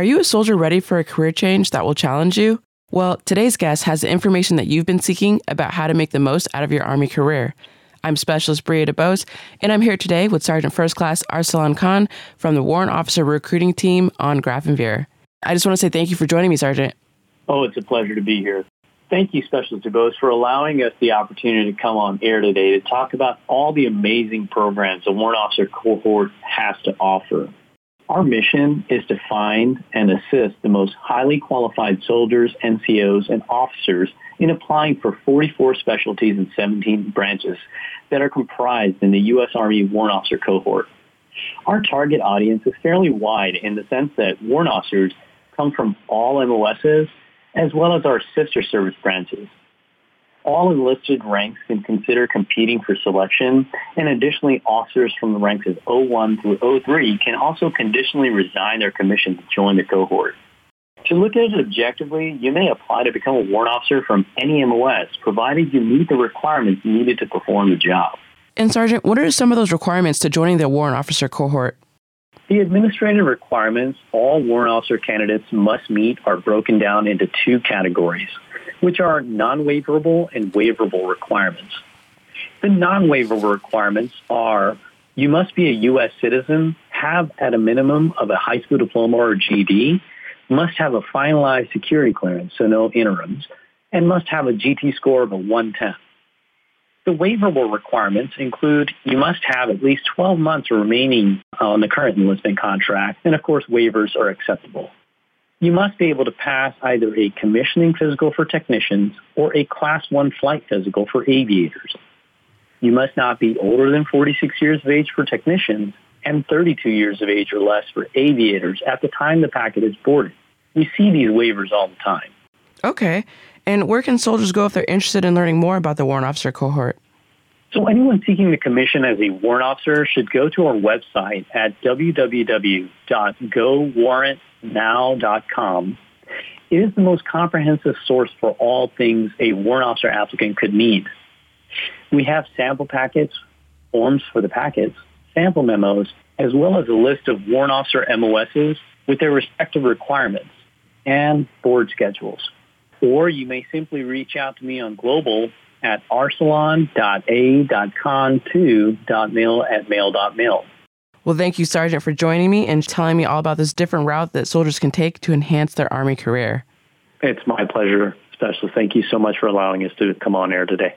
Are you a soldier ready for a career change that will challenge you? Well, today's guest has the information that you've been seeking about how to make the most out of your Army career. I'm Specialist Bria DeBose, and I'm here today with Sergeant First Class Arsalan Khan from the Warrant Officer Recruiting Team on Graf. I just want to say thank you for joining me, Sergeant. Oh, it's a pleasure to be here. Thank you, Specialist DeBose, for allowing us the opportunity to come on air today to talk about all the amazing programs the Warrant Officer Cohort has to offer. Our mission is to find and assist the most highly qualified soldiers, NCOs, and officers in applying for 44 specialties and 17 branches that are comprised in the U.S. Army Warrant Officer Cohort. Our target audience is fairly wide in the sense that warrant officers come from all MOSs as well as our sister service branches. All enlisted ranks can consider competing for selection, and additionally, officers from the ranks of 01 through 03 can also conditionally resign their commission to join the cohort. To look at it objectively, you may apply to become a warrant officer from any MOS, provided you meet the requirements needed to perform the job. And Sergeant, what are some of those requirements to joining the warrant officer cohort? The administrative requirements all warrant officer candidates must meet are broken down into two categories, which are non-waiverable and waiverable requirements. The non-waiverable requirements are you must be a U.S. citizen, have at a minimum of a high school diploma or GED, must have a finalized security clearance, so no interims, and must have a GT score of a 110. The waiverable requirements include you must have at least 12 months remaining on the current enlistment contract, and of course waivers are acceptable. You must be able to pass either a commissioning physical for technicians or a class 1 flight physical for aviators. You must not be older than 46 years of age for technicians and 32 years of age or less for aviators at the time the packet is boarded. We see these waivers all the time. Okay. And where can soldiers go if they're interested in learning more about the warrant officer cohort? So anyone seeking the commission as a warrant officer should go to our website at www.gowarrantnow.com. It is the most comprehensive source for all things a warrant officer applicant could need. We have sample packets, forms for the packets, sample memos, as well as a list of warrant officer MOSs with their respective requirements and board schedules or you may simply reach out to me on global at arsalan.a.khan2.mil at mail.mil. Well, thank you, Sergeant, for joining me and telling me all about this different route that soldiers can take to enhance their Army career. It's my pleasure, Specialist. Thank you so much for allowing us to come on air today.